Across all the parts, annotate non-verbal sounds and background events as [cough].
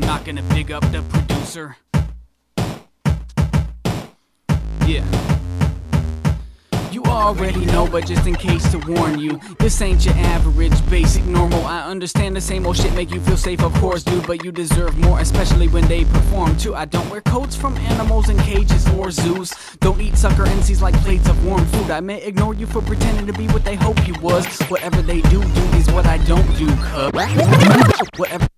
I'm not gonna big up the producer. Yeah. You already know, but just in case to warn you, this ain't your average, basic, normal. I understand the same old shit make you feel safe, of course, dude, but you deserve more, especially when they perform too. I don't wear coats from animals in cages or zoos. Don't eat sucker MCs like plates of warm food. I may ignore you for pretending to be what they hope you was. Whatever they do, do is what I don't do, cub. Whatever.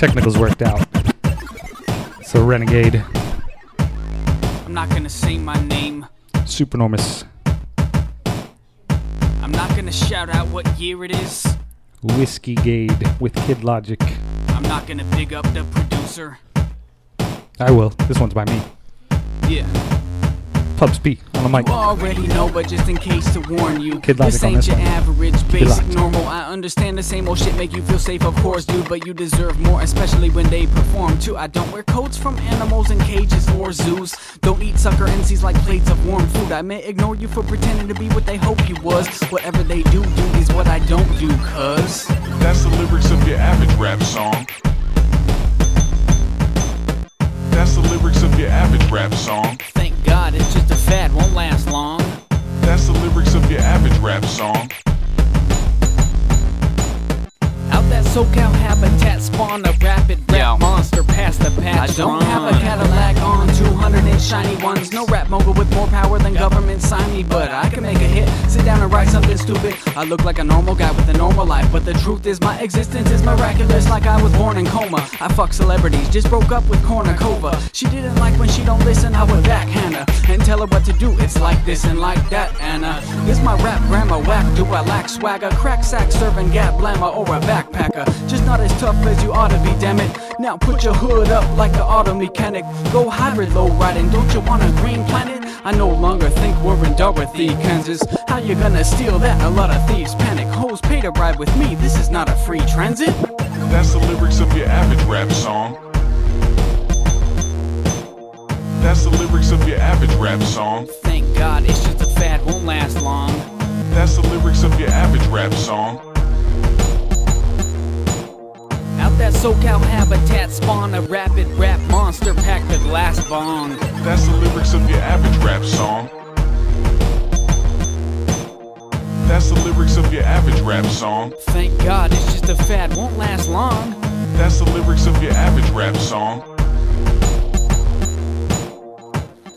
Technicals worked out. So Renegade, I'm not gonna say my name. Supernormous, I'm not gonna shout out what year it is. Whiskey Gade with Kid Logic. I'm not gonna big up the producer. I will. This one's by me. Yeah. Pubs P on the mic. You already know, but just in case to warn you, Kid Logic this on ain't this your one. average, basic, normal. I understand the same old shit make you feel safe, of course, dude, but you deserve more, especially when they perform too. I don't wear coats from animals in cages or zoos. Don't eat sucker MCs like plates of warm food. I may ignore you for pretending to be what they hope you was. Whatever they do, do is what I don't do, cuz. That's the lyrics of your average rap song. That's the lyrics of your average rap song. God, it's just a fad, won't last long. That's the lyrics of your average rap song. SoCal habitat spawn a rapid rap Yo. monster past the patch. I don't have a Cadillac on 200 inch shiny ones. No rap mogul with more power than government sign me, but I can make a hit. Sit down and write something stupid. I look like a normal guy with a normal life, but the truth is my existence is miraculous. Like I was born in coma. I fuck celebrities, just broke up with Kournikova. She didn't like when she don't listen. I would backhand her and tell her what to do. It's like this and like that, Anna. Is my rap grammar whack? Do I lack swagger? Crack sack serving gap blammer or a backpacker? Just not as tough as you ought to be, damn it. Now put your hood up like an auto mechanic. Go hybrid low riding, don't you want a green planet? I no longer think we're in Dorothy, Kansas. How you gonna steal that? A lot of thieves panic. Hoes pay to ride with me. This is not a free transit. That's the lyrics of your average rap song. That's the lyrics of your average rap song. Thank God, it's just a fad, won't last long. That's the lyrics of your average rap song. That SoCal habitat spawn a rapid rap monster packed with last bong. That's the lyrics of your average rap song. That's the lyrics of your average rap song. Thank God, it's just a fad, won't last long. That's the lyrics of your average rap song.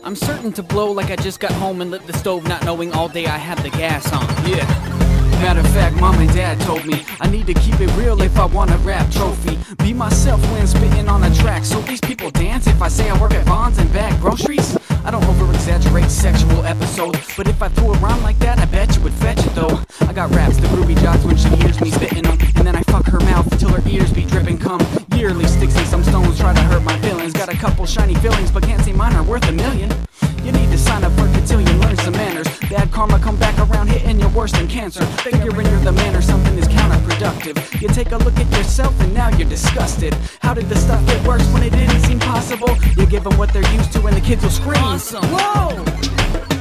I'm certain to blow like I just got home and lit the stove, not knowing all day I had the gas on. Yeah. Matter of fact, mom and dad told me I need to keep it real if I want a rap trophy. Be myself when spitting on a track. So these people dance if I say I work at Vons and bag groceries. I don't over exaggerate sexual episodes, but if I threw a rhyme like that, I bet you would fetch it though. I got raps the groovy jocks when she hears me spitting them, and then I fuck her mouth till her ears be dripping cum. Yearly sticks and some stones try to hurt my feelings. Got a couple shiny feelings, but can't say mine are worth a million. You need to sign up for cotillion, learn some manners. Bad karma come back around, hitting you worse than cancer. Figuring you're the man or something is counterproductive. You take a look at yourself and now you're disgusted. How did the stuff get worse when it didn't seem possible? You give them what they're used to and the kids will scream. Awesome. Whoa!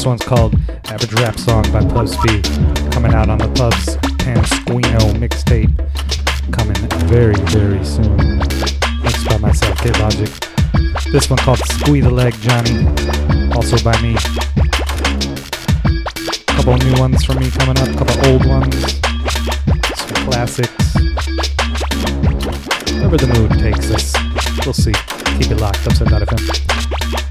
Last one's called Average Rap Song by Pubs B. Coming out on the Pubs and Squino mixtape. Coming very, very soon. Mixed by myself, Kid Logic. This one called Squeeze the Leg Johnny. Also by me. Couple new ones from me coming up, couple old ones. Some classics. Wherever the mood takes us. We'll see. Keep it locked. Dubstep.fm.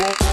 four.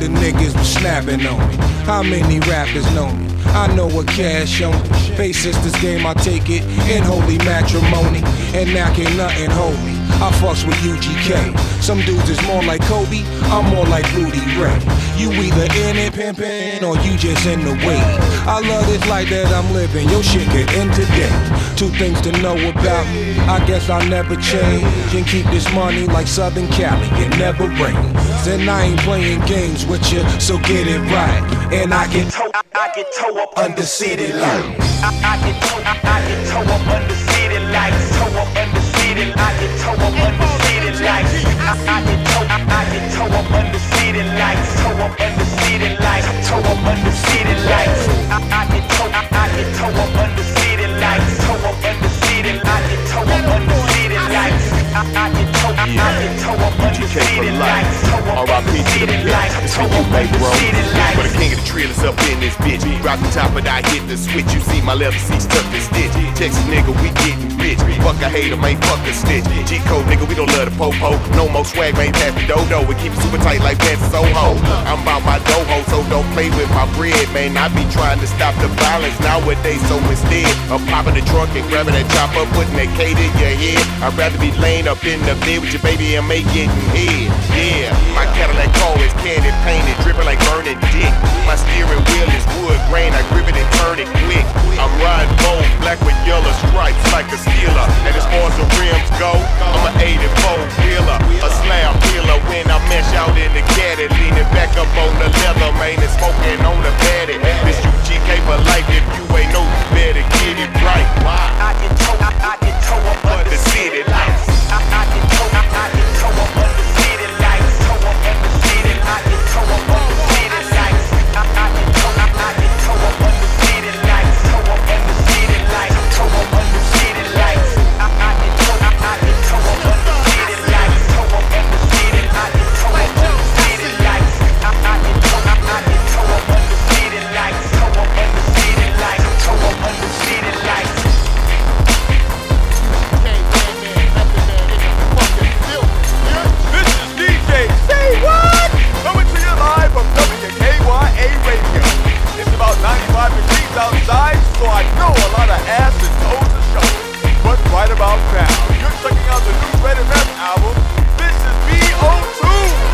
The niggas was snapping on me. How many rappers know me? I know what cash on me. Face sisters game, I take it in holy matrimony. And now can't nothing hold me. I fucks with UGK. Some dudes is more like Kobe, I'm more like Rudy Ray. You either in it pimpin' or you just in the way. I love this life that I'm living, your shit could end today. Two things to know about me, I guess I'll never change. And keep this money like Southern Cali, it never rains. And I ain't playing games with you, so get it right. And I get toe, I, get toe up under city lights. I, I get toe, I, I get toe up under city lights. Toe up under city, lights. I get toe up under city lights. I, I get toe, I, I get toe up under city lights. Toe up under city lights. Toe up under city lights. To the city pimp. lights. It's Toe you, baby, bro. city the king of the trailers up in this bitch. Rock the top of I hit the switch. You see my left seat stuck and stitch. Texas nigga, we getting rich. Fuck a hater, man, fuck a snitch. G code nigga, we don't love the po-po. No more swag, man, pass the dodo. We keep it super tight like and Soho. Oh, I'm about my doho, so don't play with my bread, man. I be trying to stop the violence nowadays, so instead of popping the trunk and grabbing that chopper, putting that K to your head, I'd rather be laying up in the bed with your baby and make getting head. Yeah, my Cadillac car is candy painted, dripping like burning dick. My steering wheel is wood grain, I grip it and turn it quick. I'm riding bold, black with yellow stripes like a Steeler. And as far as the rims go, I'm an 84 wheeler, a slab peeler. When I mesh out in the caddy, leaning back up on the leather, man, and smoking on the patty. This UGK for life, if you ain't know, you better get it right. I get toe, I, I get toe up under city lights. I, I get toe, I, I get toe up under city lights. so I know a lot of ass is toes and shoulders. But right about now, you're checking out the new Red and Rap album. This is B.O. 2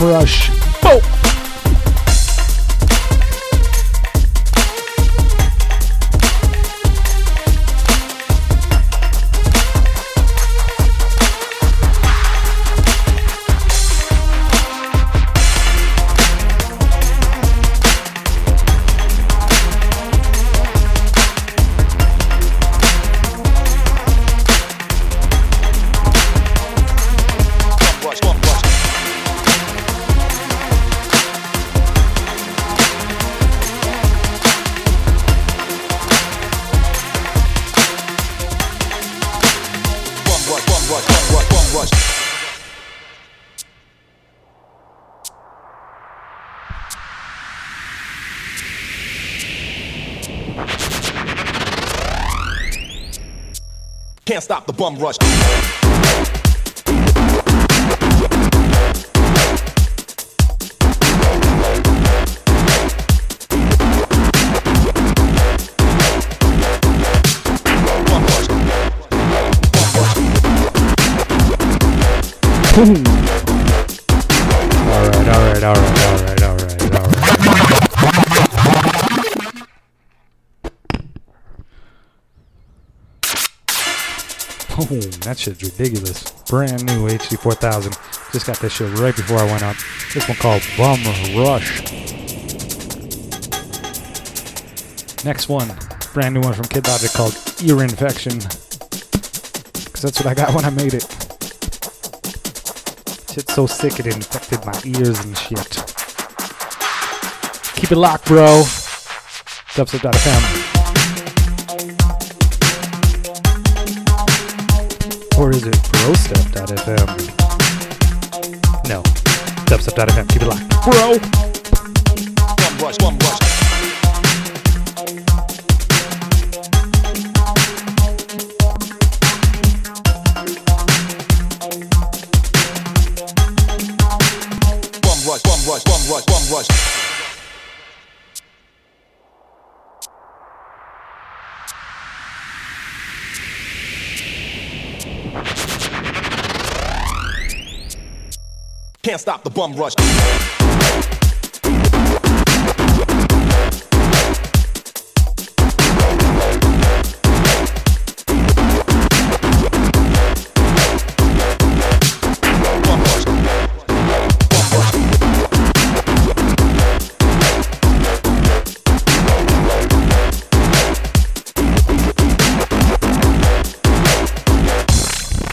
Rush. Bum rush. That shit's ridiculous. Brand new HD 4000. Just got this shit right before I went up. This one called Bum Rush. Next one, brand new one from Kid Logic called Ear Infection. Because that's what I got when I made it. Shit's so sick it infected my ears and shit. Keep it locked, bro. Dubstep.fm. Or is it brostep.fm? No. Dubstep.fm. Keep it locked. Bro! Bum rush, bum rush. Stop the bum rush.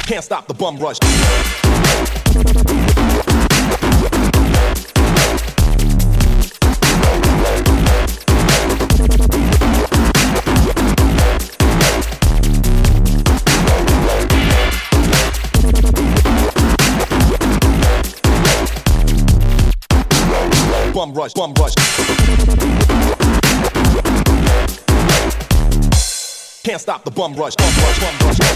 Can't stop the bum rush. Bum rush. Can't stop the bum rush, bum rush, bum rush,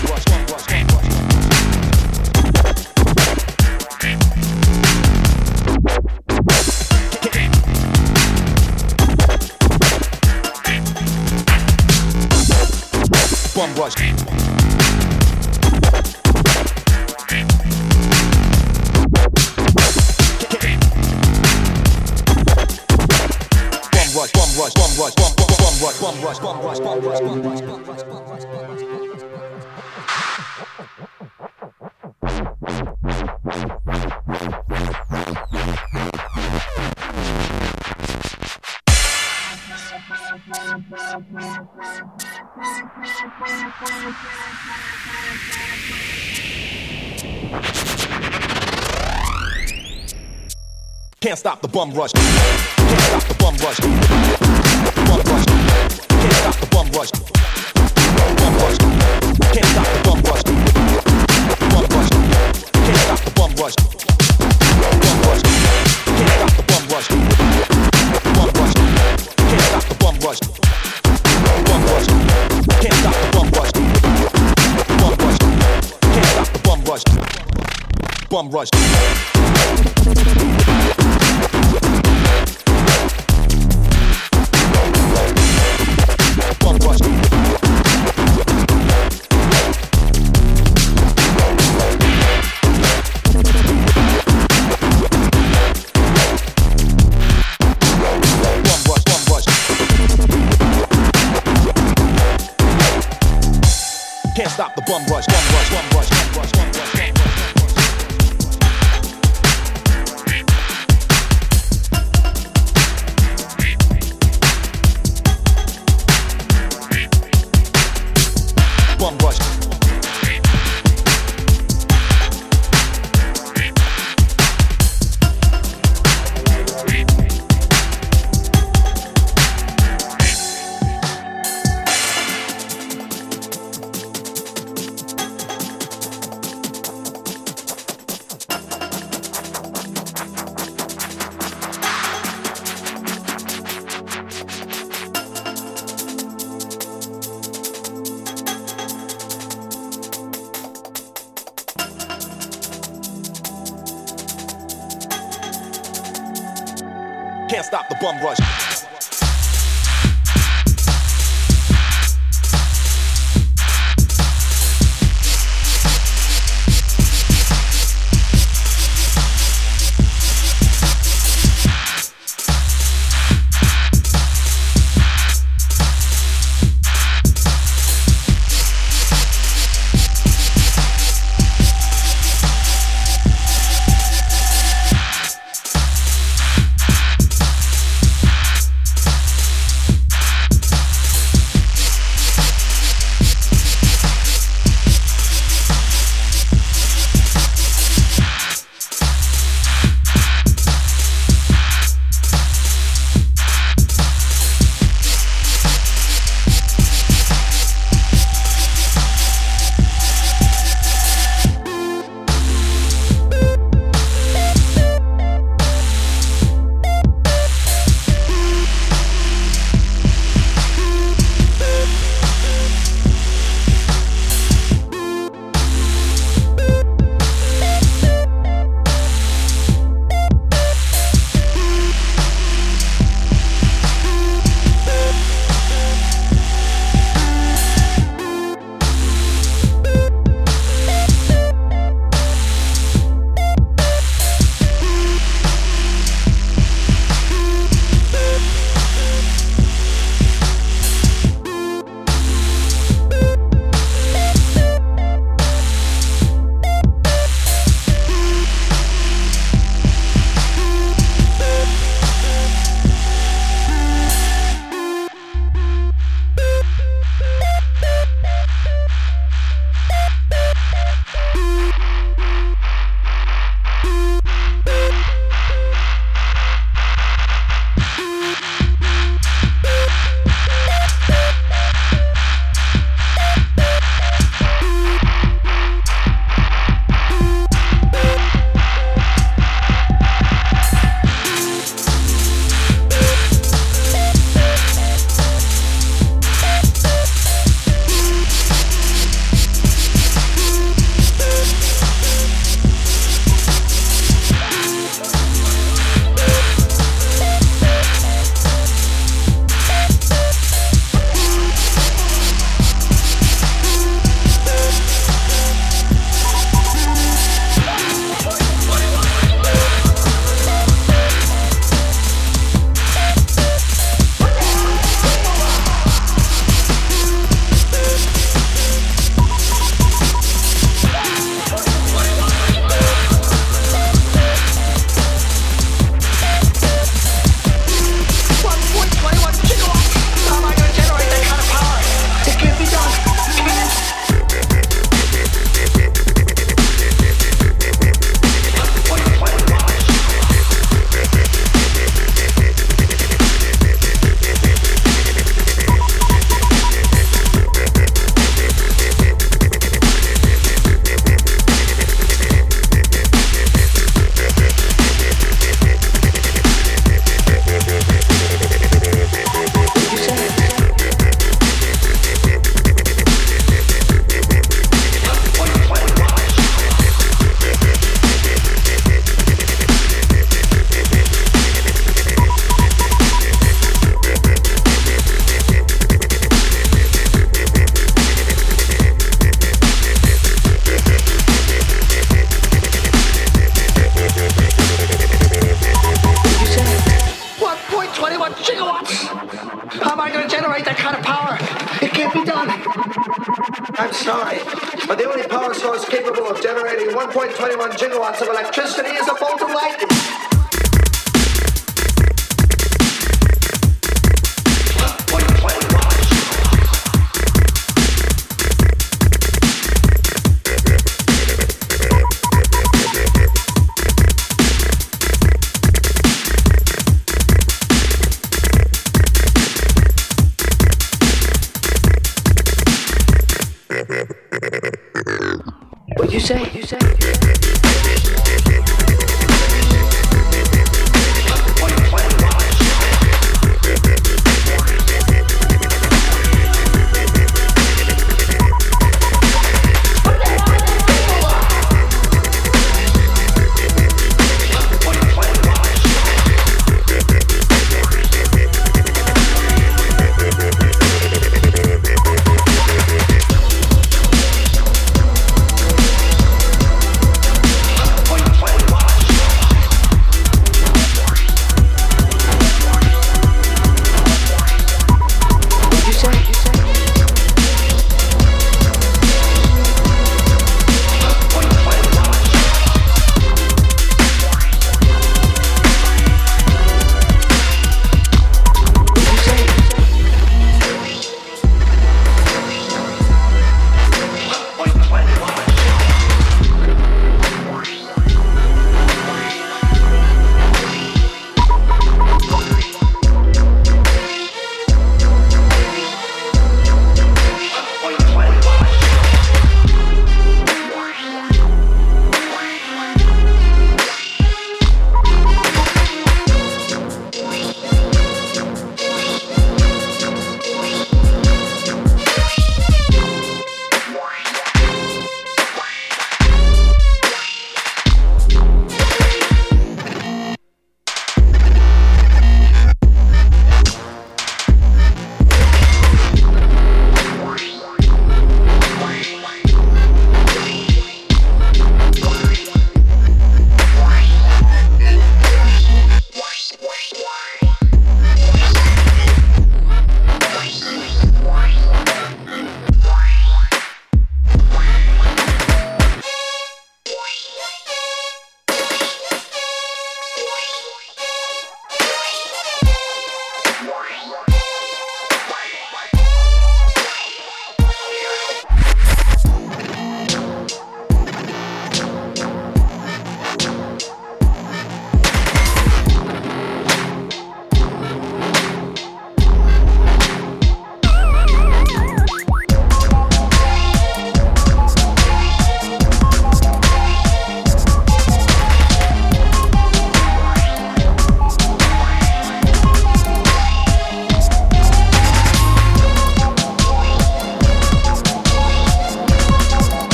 rush.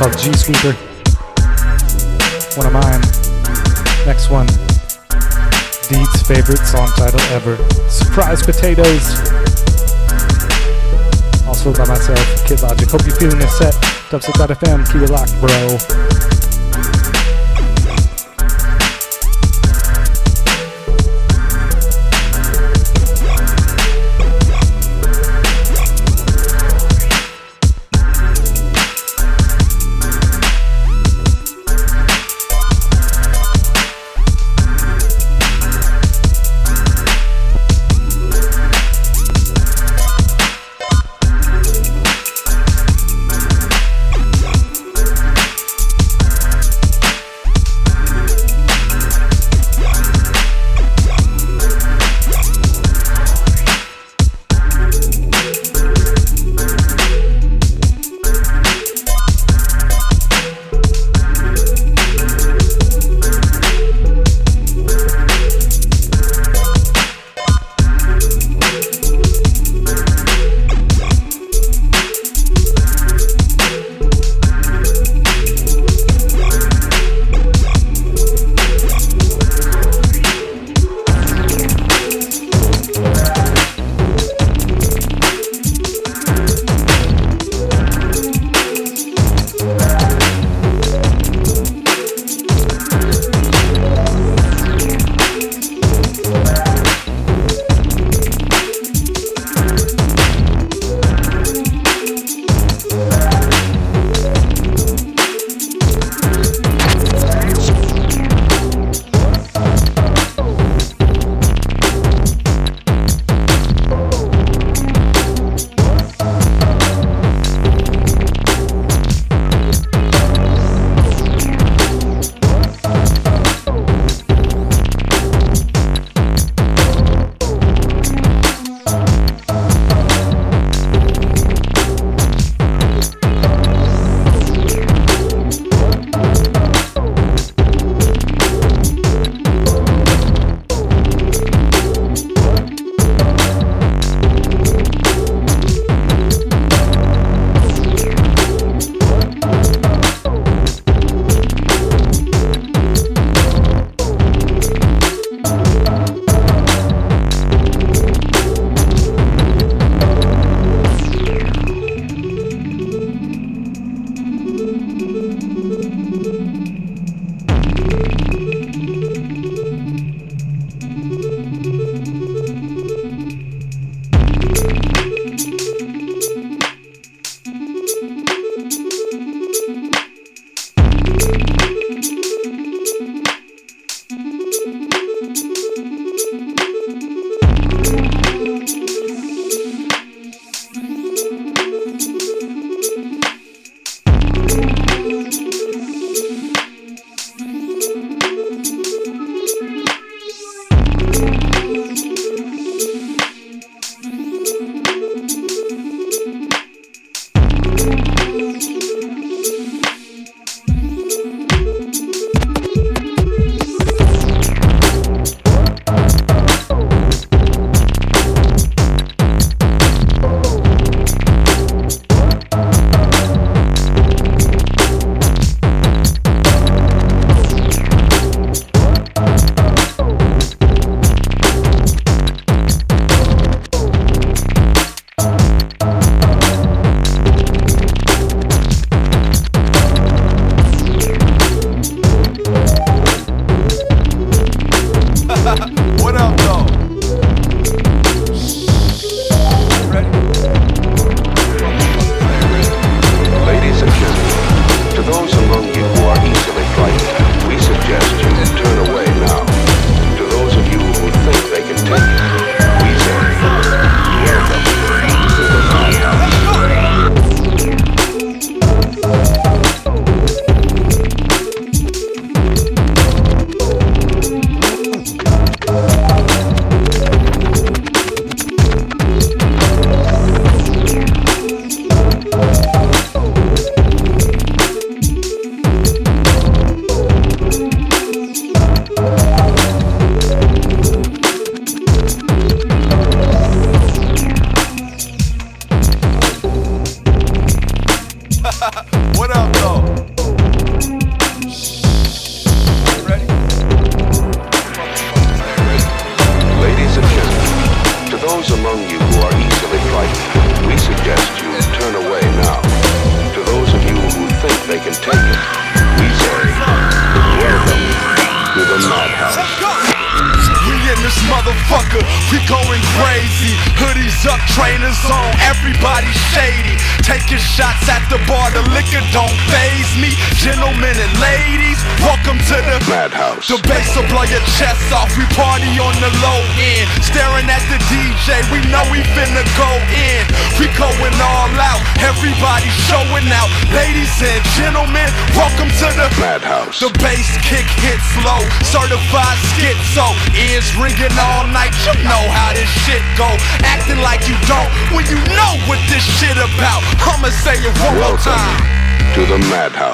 Called G Sweeper. One of mine. Next one. Deed's favorite song title ever. Surprise Potatoes. Also by myself, Kid Logic. Hope you're feeling this set. Dubstep.fm, keep it locked, bro.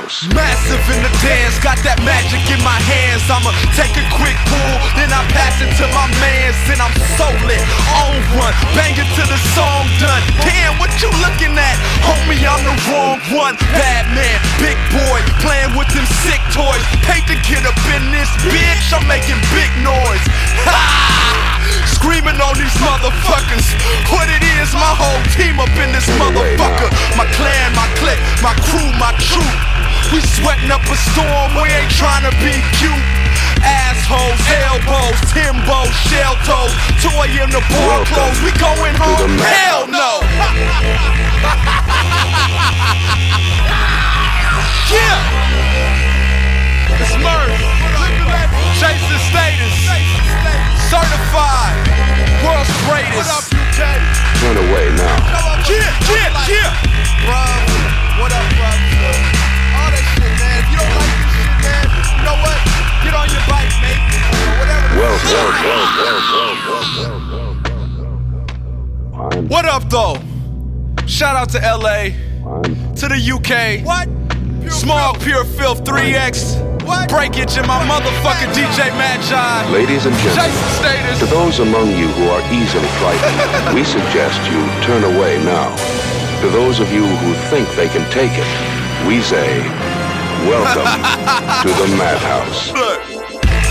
Madhouse. Easily frightened, [laughs] we suggest you turn away now. To those of you who think they can take it, we say, welcome [laughs] to the madhouse. Look,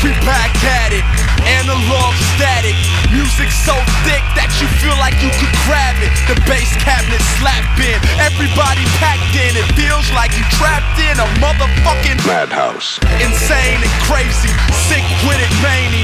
we back at it. Analog static. Music so thick that you feel like you could grab it. The bass cabinet slapping. Everybody packed in. It feels like you trapped in a motherfucking Madhouse. insane and crazy. Sick with it, many.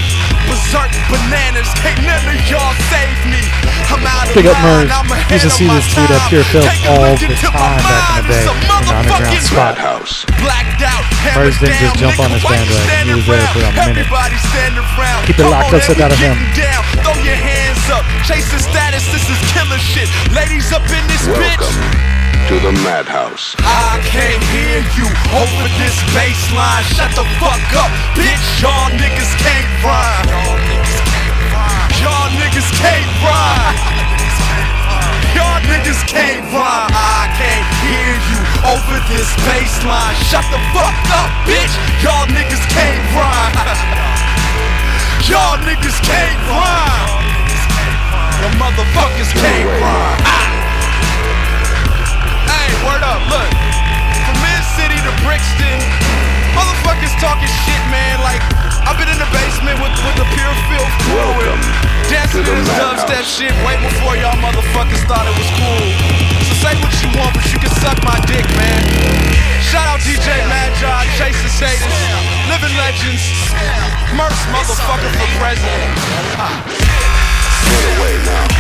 Berserk bananas. Can't none of y'all save me. I'm out of Big up line. Merz. Used to see this dude at time. Pure Filth all the time back in the day in the underground spot. Madhouse. Blacked out, Merz didn't just jump on his bandwagon. He was there for a minute. Everybody stand around. Keep it locked up, so and we gotta him. getting Down. Throw your hands up. Chasing status, this is killer shit. Ladies up in this bitch. To the madhouse. I can't hear you over this bass line. Shut the fuck up, bitch. Y'all niggas can't rhyme. Y'all niggas can't rhyme. Y'all niggas can't rhyme. I can't hear you over this bass line. Shut the fuck up, bitch. Y'all niggas can't rhyme. Y'all niggas can't rhyme. The motherfuckers can't rhyme. Word up, look. From Mid City to Brixton, motherfuckers talking shit, man. Like, I've been in the basement with, with the pure filth crew and dancing to this dubstep shit way before y'all motherfuckers thought it was cool. So say what you want, but you can suck my dick, man. Shout out DJ Magi, Jason Status, Living Legends, Merce motherfucker for president. Turn away now.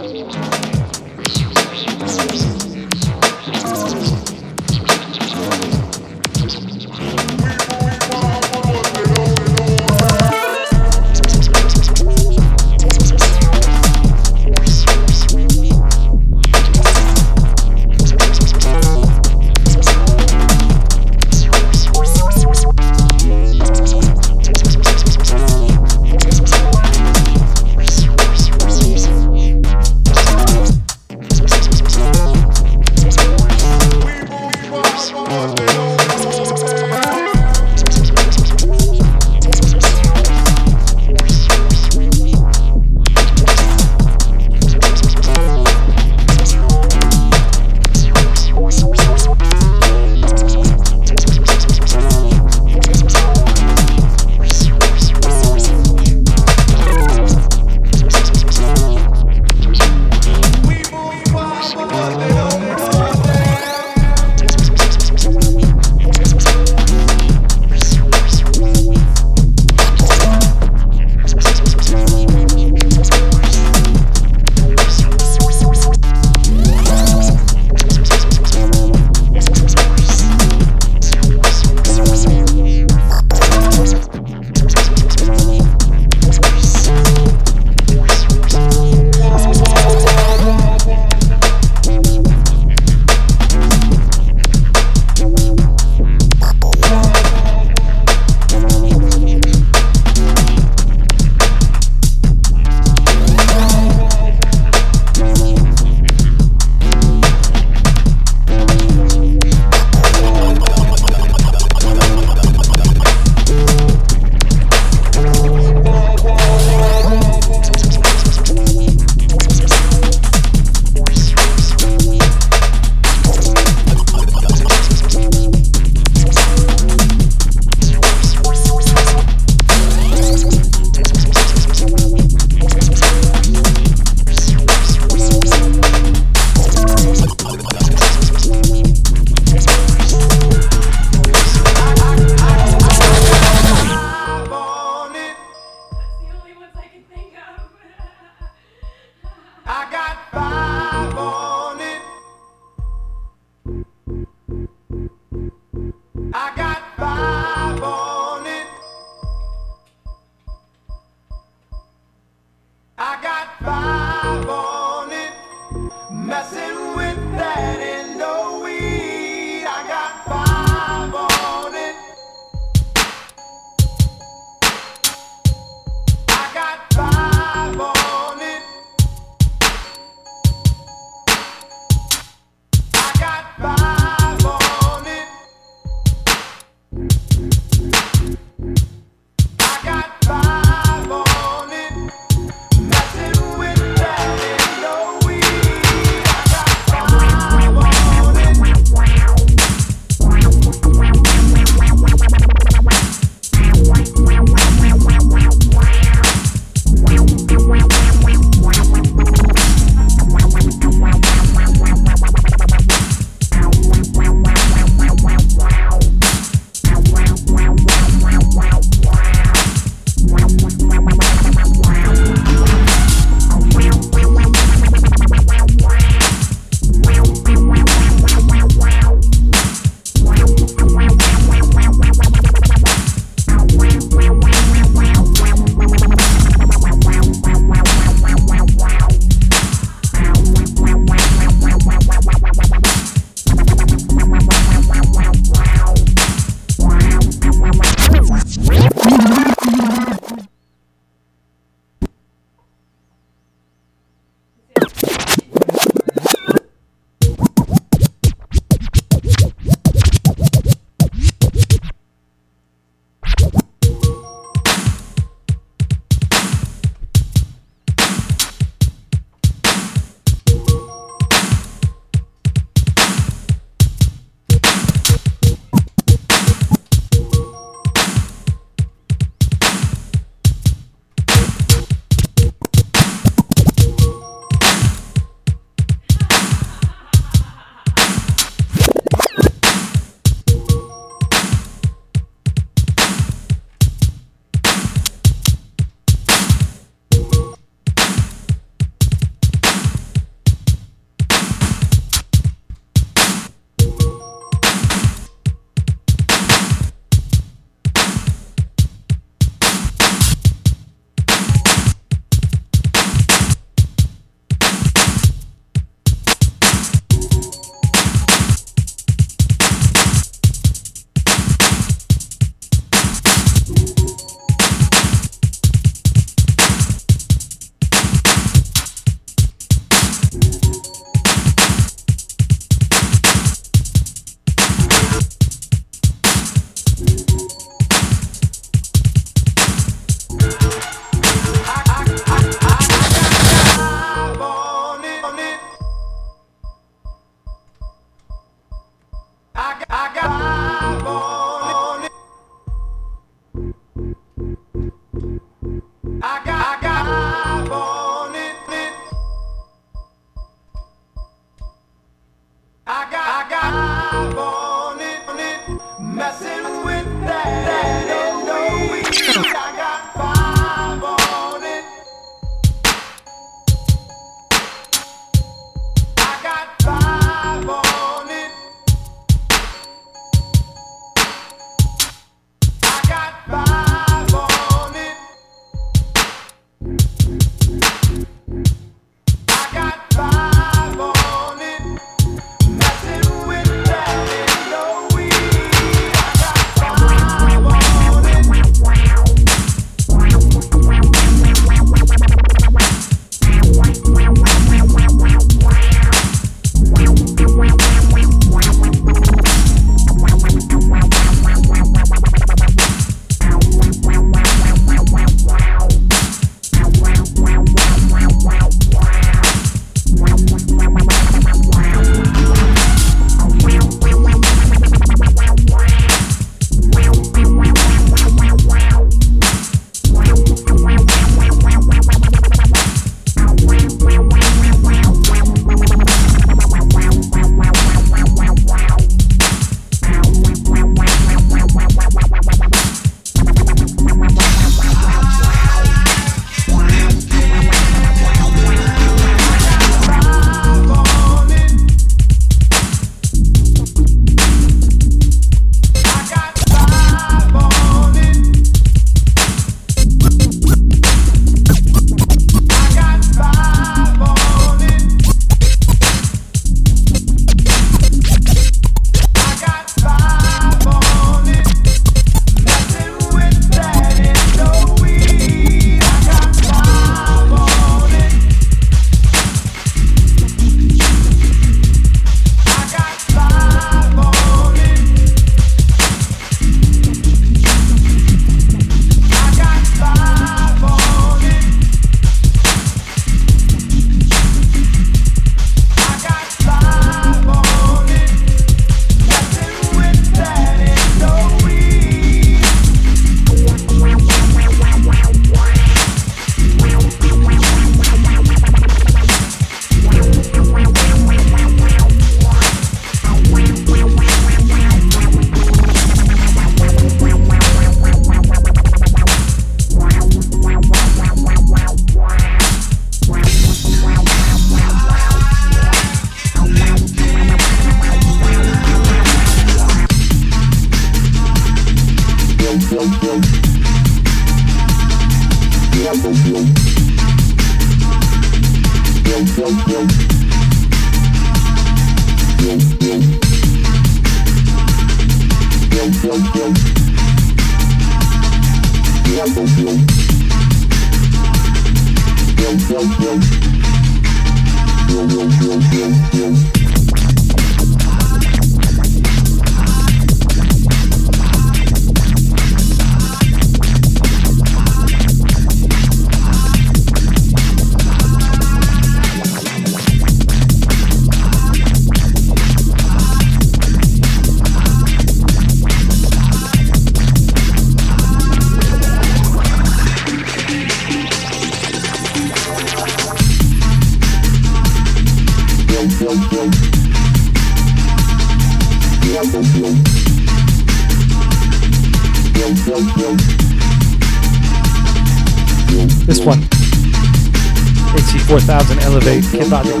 Elevate Kid Logic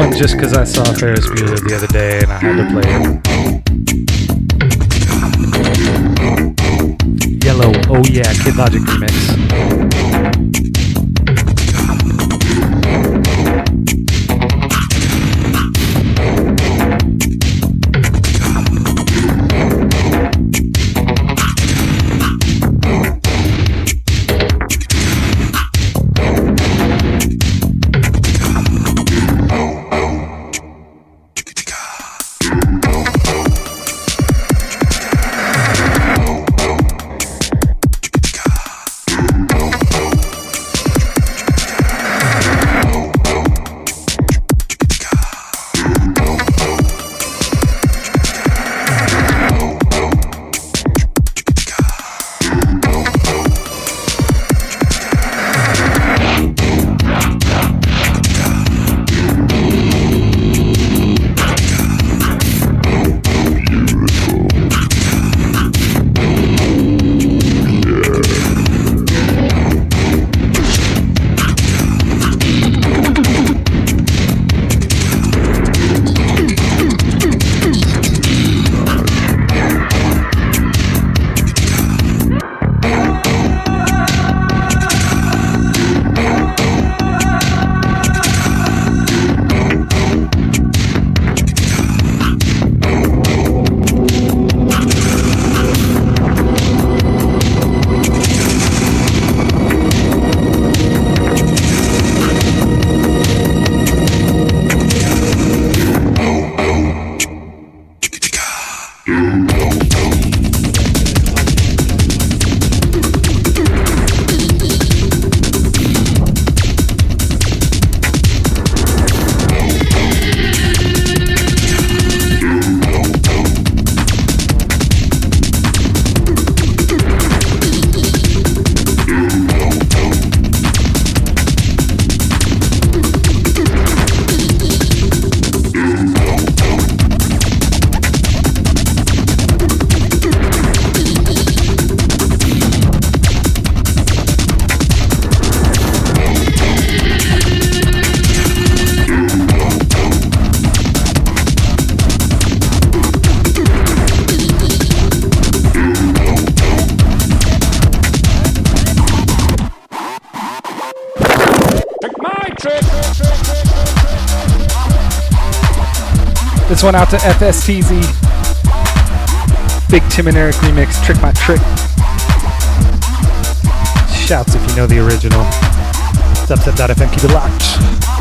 one just because I saw Ferris Bueller the other day and I had to play it. Yello, oh yeah, Kid Logic remix. Out to FSTZ. Big Tim and Eric remix, Trick My Trick. Shouts if you know the original. Dubstep.fm, keep it locked.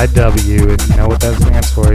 FYW, if you know what that stands for,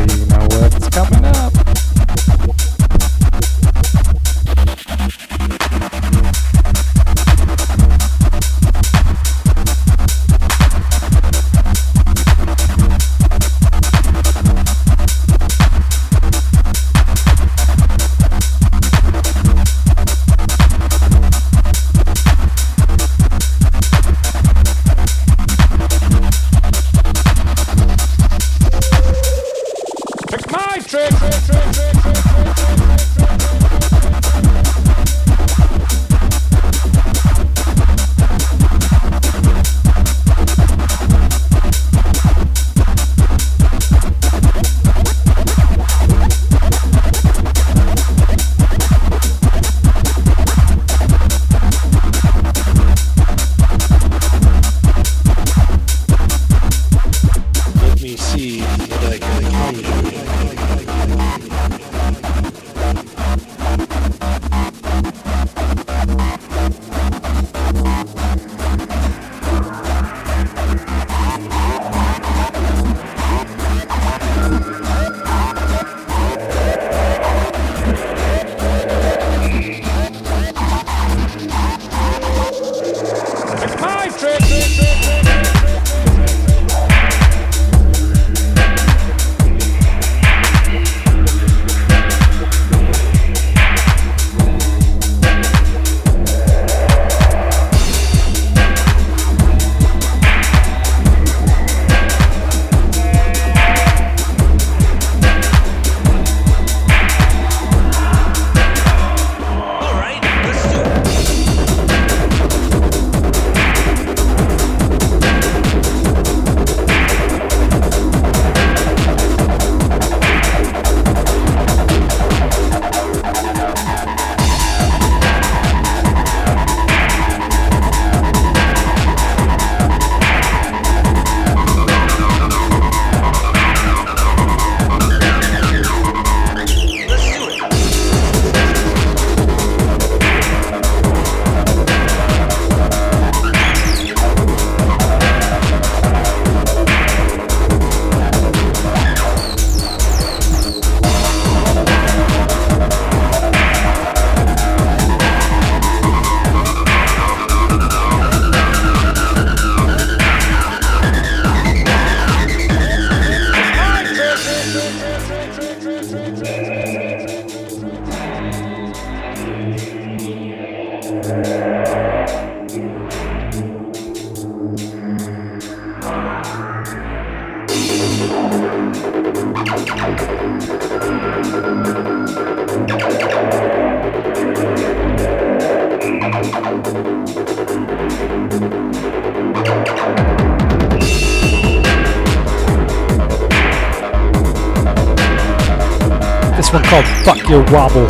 your wobble.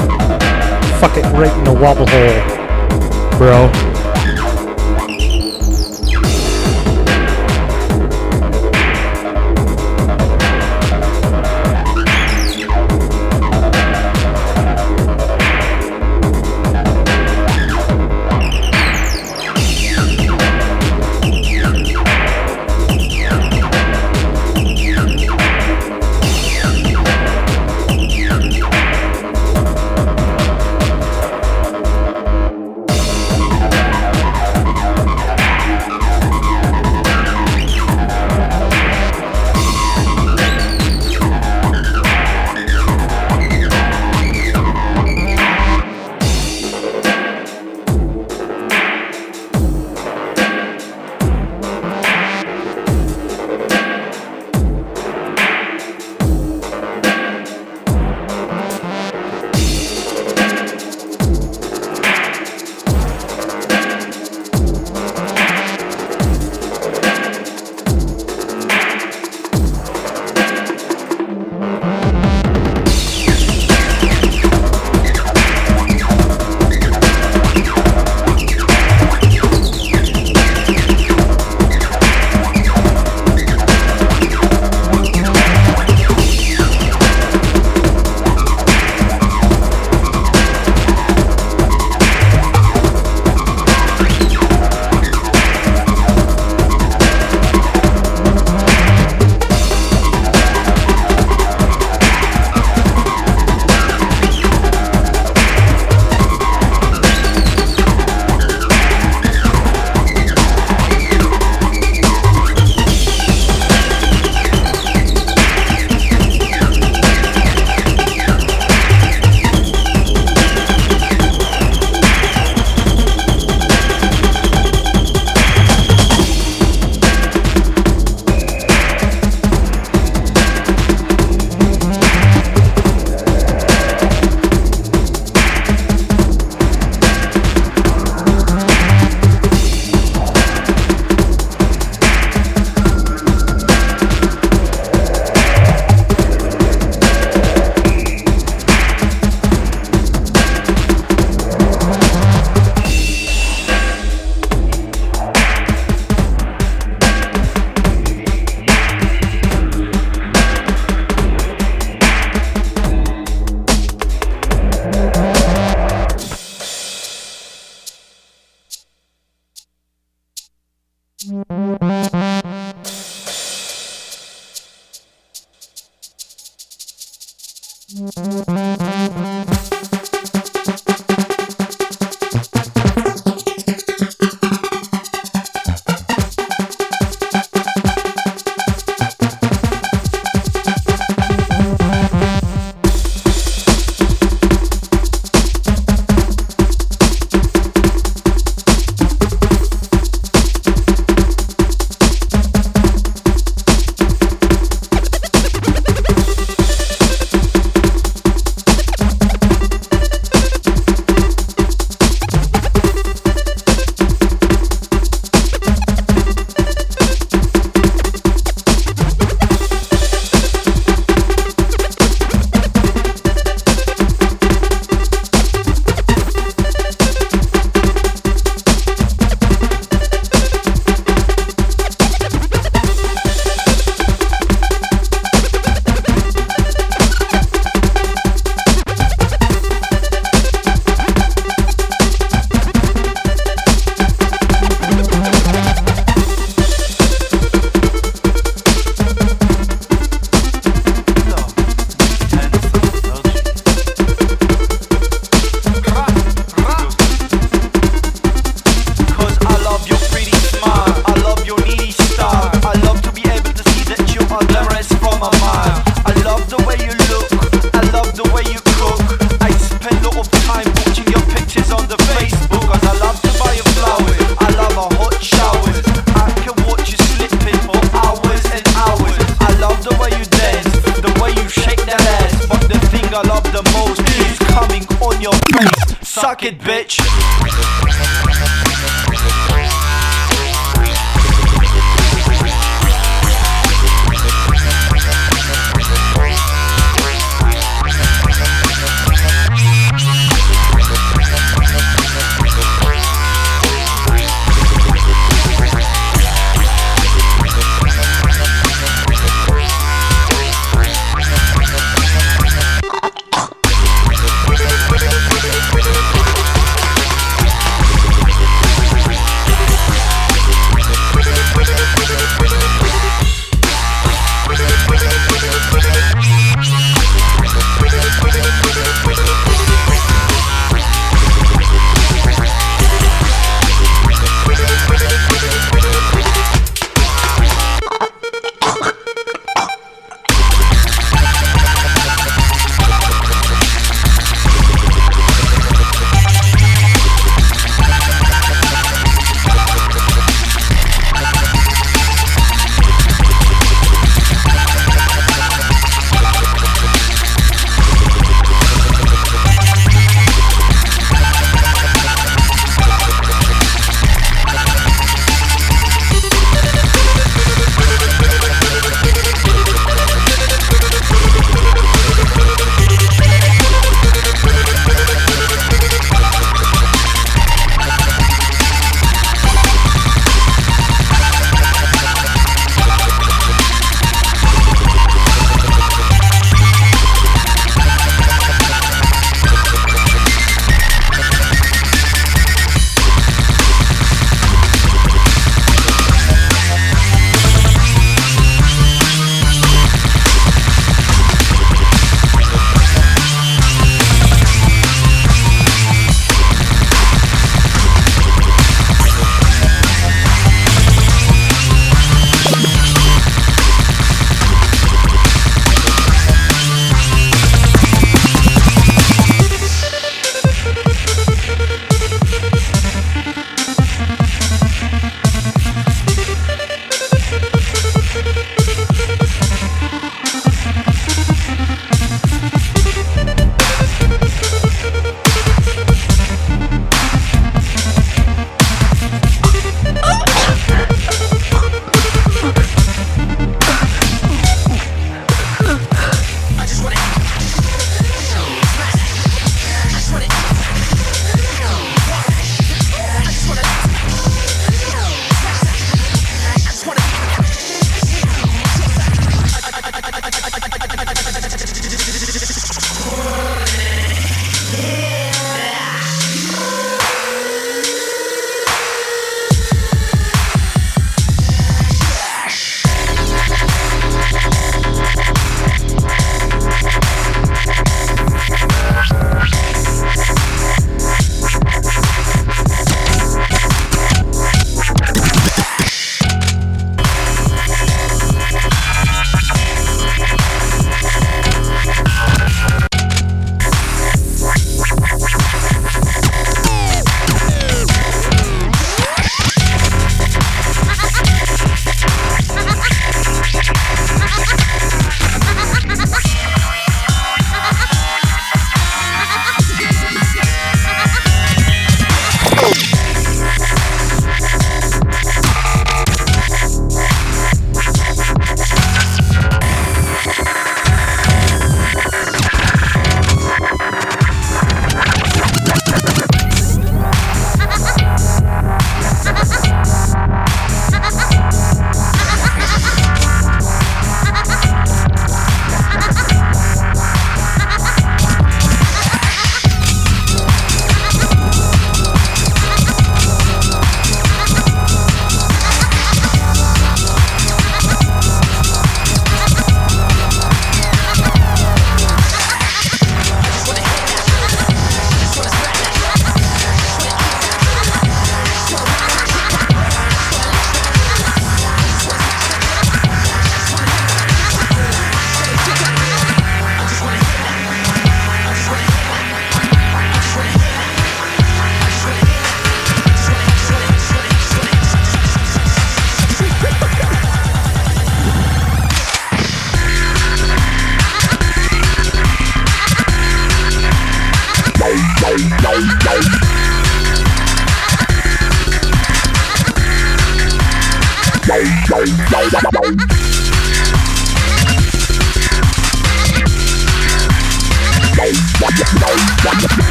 Fuck it right in the wobble hole, bro.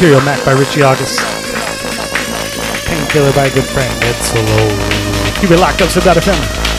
Imperial Mac by Richie August. Painkiller by a good friend, Ed Solo. Keep it locked up, Sub.fm.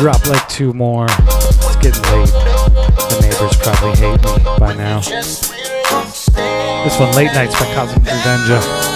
drop like two more. It's getting late. The neighbors probably hate me by now. This one, Late Nights by Cosmic Revenger.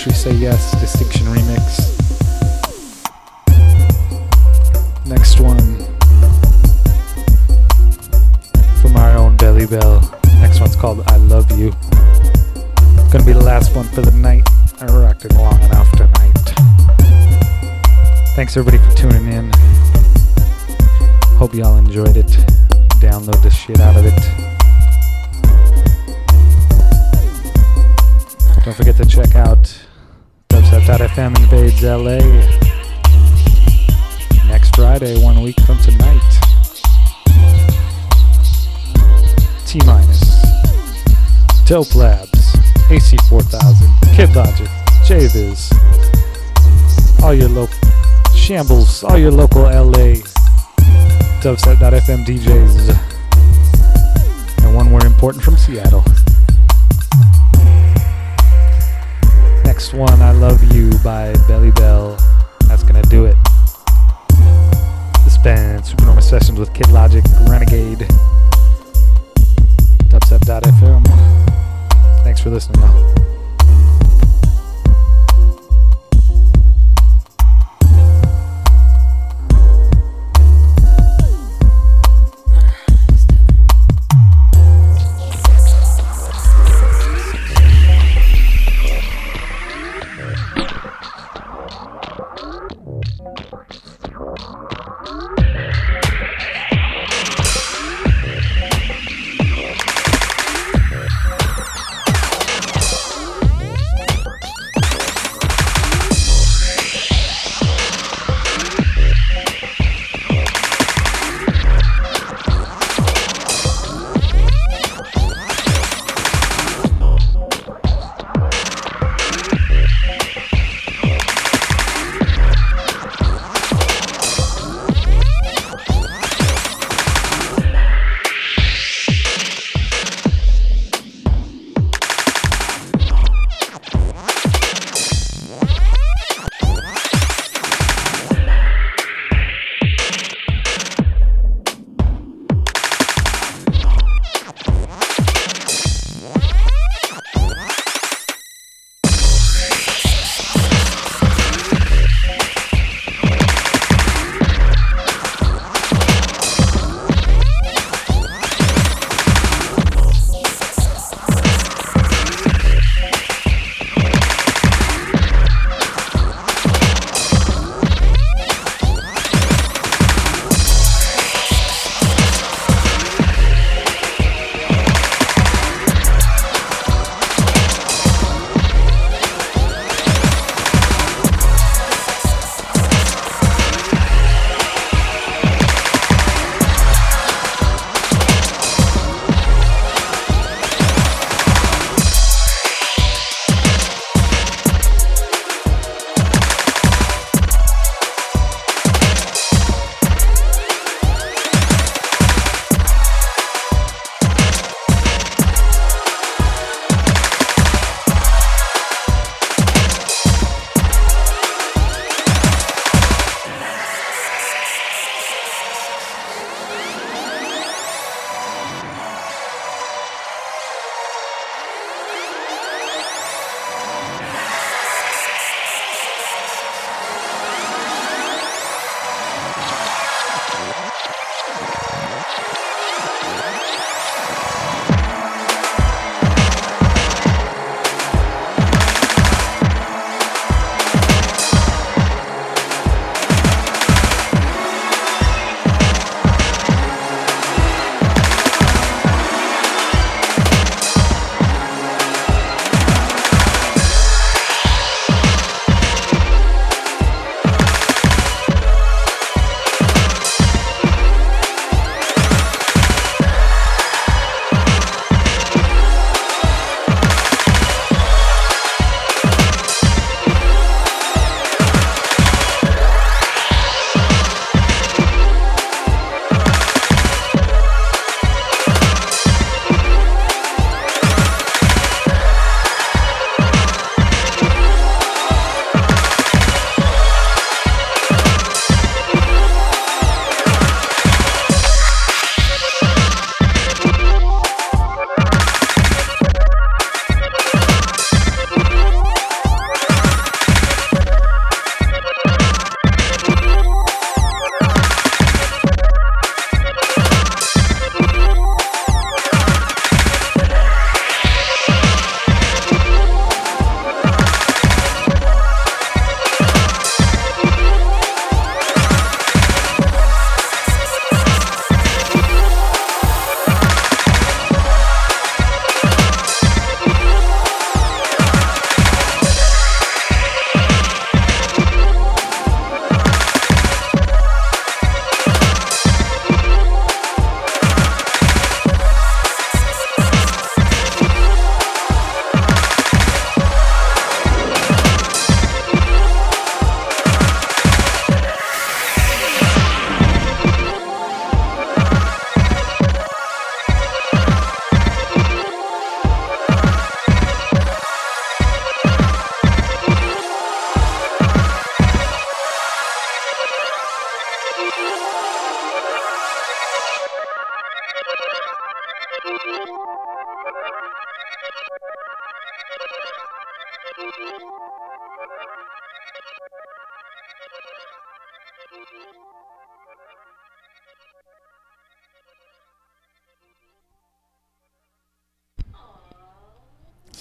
Floetry Say Yes,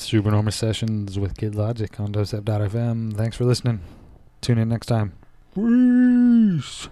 Supernormal Sessions with Kid Logic on dubstep.fm. Thanks for listening. Tune in next time. Peace.